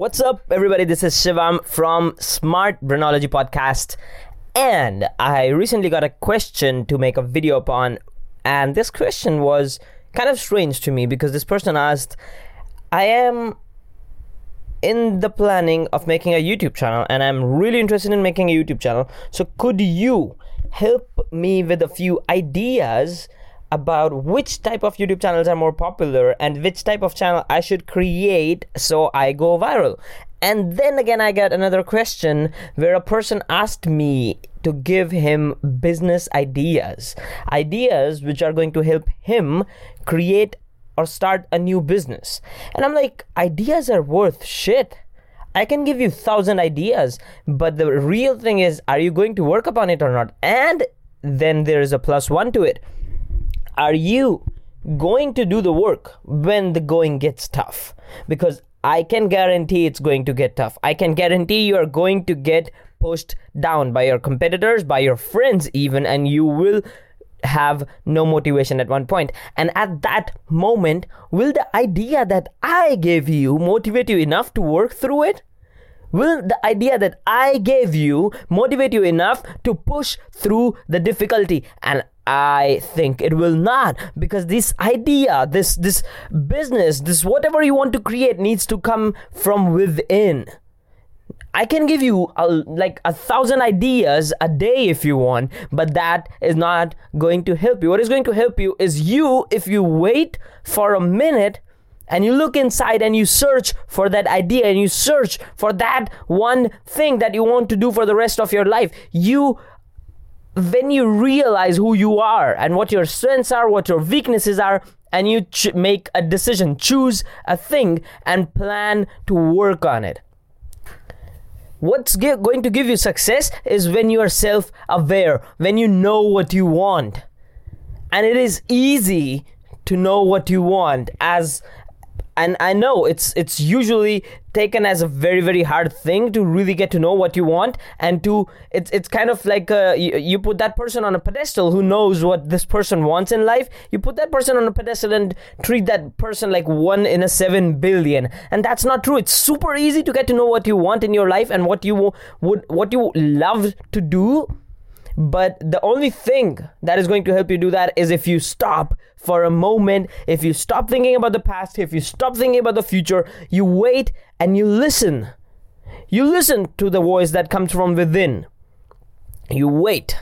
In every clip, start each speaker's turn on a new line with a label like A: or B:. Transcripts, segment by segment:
A: What's up, everybody? This is Shivam from Smart Brainology Podcast. And I recently got a question to make a video upon. And this question was kind of strange to me because this person asked, I am in the planning of making a YouTube channel and I'm really interested in making a YouTube channel. So, could you help me with a few ideas about which type of YouTube channels are more popular and which type of channel I should create so I go viral. And then again, I got another question where a person asked me to give him business ideas, ideas which are going to help him create or start a new business. And I'm like, ideas are worth shit. I can give you thousand ideas, but the real thing is, are you going to work upon it or not? And then there is a plus one to it are you going to do the work when the going gets tough? Because I can guarantee it's going to get tough. I can guarantee you are going to get pushed down by your competitors, by your friends, even, and you will have no motivation at one point. And at that moment, will the idea that I gave you motivate you enough to work through it? Will the idea that I gave you motivate you enough to push through the difficulty? And I think it will not because this idea, this this business, this whatever you want to create needs to come from within. I can give you a, like a thousand ideas a day if you want, but that is not going to help you. What is going to help you is you if you wait for a minute and you look inside and you search for that idea and you search for that one thing that you want to do for the rest of your life. You when you realize who you are and what your strengths are, what your weaknesses are, and you ch- make a decision, choose a thing, and plan to work on it. What's going to give you success is when you are self aware, when you know what you want. And it is easy to know what you want as and I know it's it's usually taken as a very very hard thing to really get to know what you want and to it's it's kind of like uh, you, you put that person on a pedestal who knows what this person wants in life. You put that person on a pedestal and treat that person like one in a 7 billion. And that's not true. It's super easy to get to know what you want in your life and what you would what you love to do but the only thing that is going to help you do that is if you stop for a moment, if you stop thinking about the past, if you stop thinking about the future, you wait and you listen. You listen to the voice that comes from within. You wait.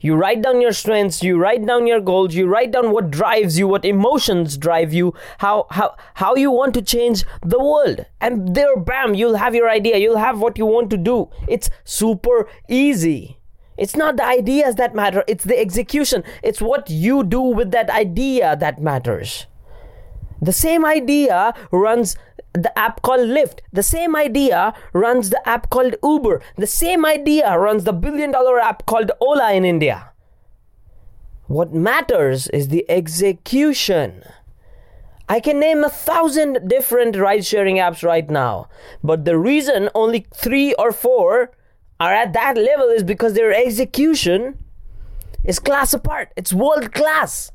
A: You write down your strengths, you write down your goals, you write down what drives you, what emotions drive you, how how how you want to change the world. And there bam, you'll have your idea, you'll have what you want to do. It's super easy. It's not the ideas that matter, it's the execution. It's what you do with that idea that matters. The same idea runs the app called Lyft. The same idea runs the app called Uber. The same idea runs the billion dollar app called Ola in India. What matters is the execution. I can name a thousand different ride sharing apps right now, but the reason only three or four are at that level is because their execution is class apart. It's world class.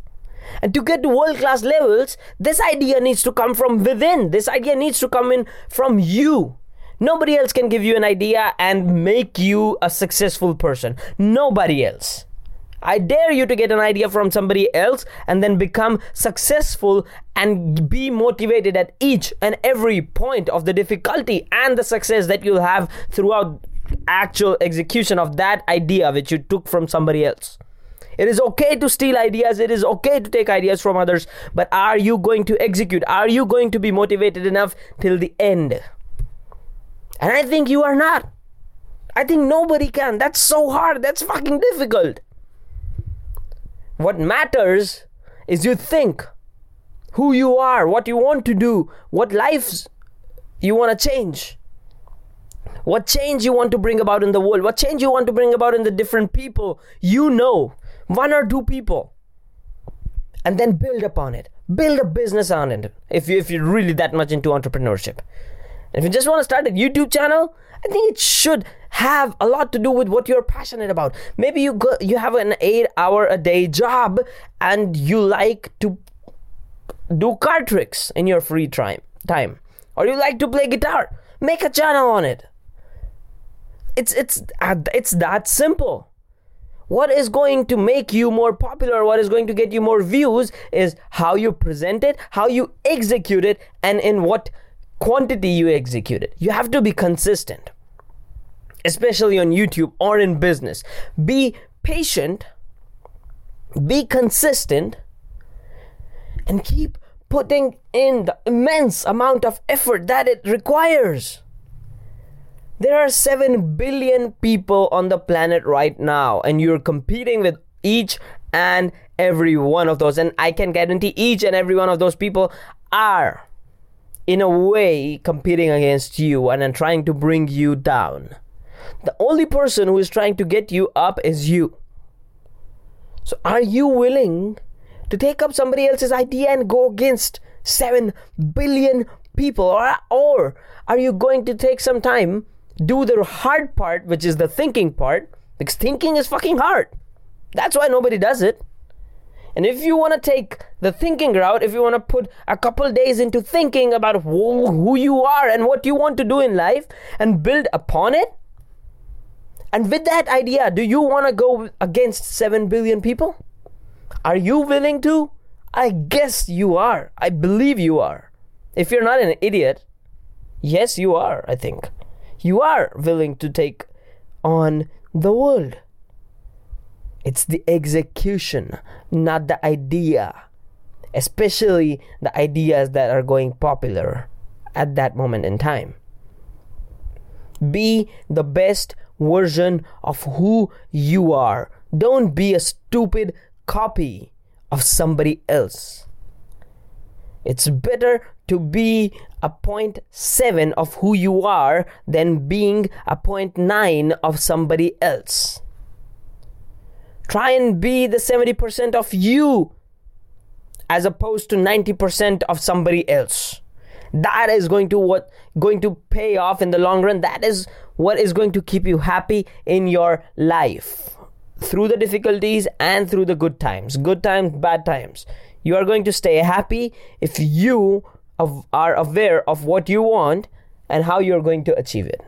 A: And to get to world class levels, this idea needs to come from within. This idea needs to come in from you. Nobody else can give you an idea and make you a successful person. Nobody else. I dare you to get an idea from somebody else and then become successful and be motivated at each and every point of the difficulty and the success that you'll have throughout actual execution of that idea which you took from somebody else. It is okay to steal ideas, it is okay to take ideas from others, but are you going to execute? Are you going to be motivated enough till the end? And I think you are not. I think nobody can. That's so hard. That's fucking difficult. What matters is you think who you are, what you want to do, what lives you want to change what change you want to bring about in the world, what change you want to bring about in the different people you know, one or two people, and then build upon it. Build a business on it if, you, if you're really that much into entrepreneurship. If you just want to start a YouTube channel, I think it should have a lot to do with what you're passionate about. Maybe you go, you have an 8 hour a day job and you like to do card tricks in your free time time or you like to play guitar make a channel on it. It's it's uh, it's that simple. What is going to make you more popular, what is going to get you more views is how you present it, how you execute it, and in what quantity you execute it. You have to be consistent, especially on YouTube or in business. Be patient, be consistent, and keep putting in the immense amount of effort that it requires. There are 7 billion people on the planet right now, and you're competing with each and every one of those. And I can guarantee each and every one of those people are, in a way, competing against you and trying to bring you down. The only person who is trying to get you up is you. So, are you willing to take up somebody else's idea and go against 7 billion people? Or, or are you going to take some time do the hard part, which is the thinking part, because thinking is fucking hard. That's why nobody does it. And if you want to take the thinking route, if you want to put a couple days into thinking about who you are and what you want to do in life and build upon it, and with that idea, do you want to go against 7 billion people? Are you willing to? I guess you are. I believe you are. If you're not an idiot, yes, you are, I think you are willing to take on the world. It's the execution, not the idea. Especially the ideas that are going popular at that moment in time. Be the best version of who you are. Don't be a stupid copy of somebody else. It's better to be a 0.7 of who you are than being a 0.9 of somebody else. Try and be the 70% of you as opposed to 90% of somebody else. That is going to what going to pay off in the long run. That is what is going to keep you happy in your life through the difficulties and through the good times. Good times, bad times. You are going to stay happy if you are aware of what you want and how you're going to achieve it.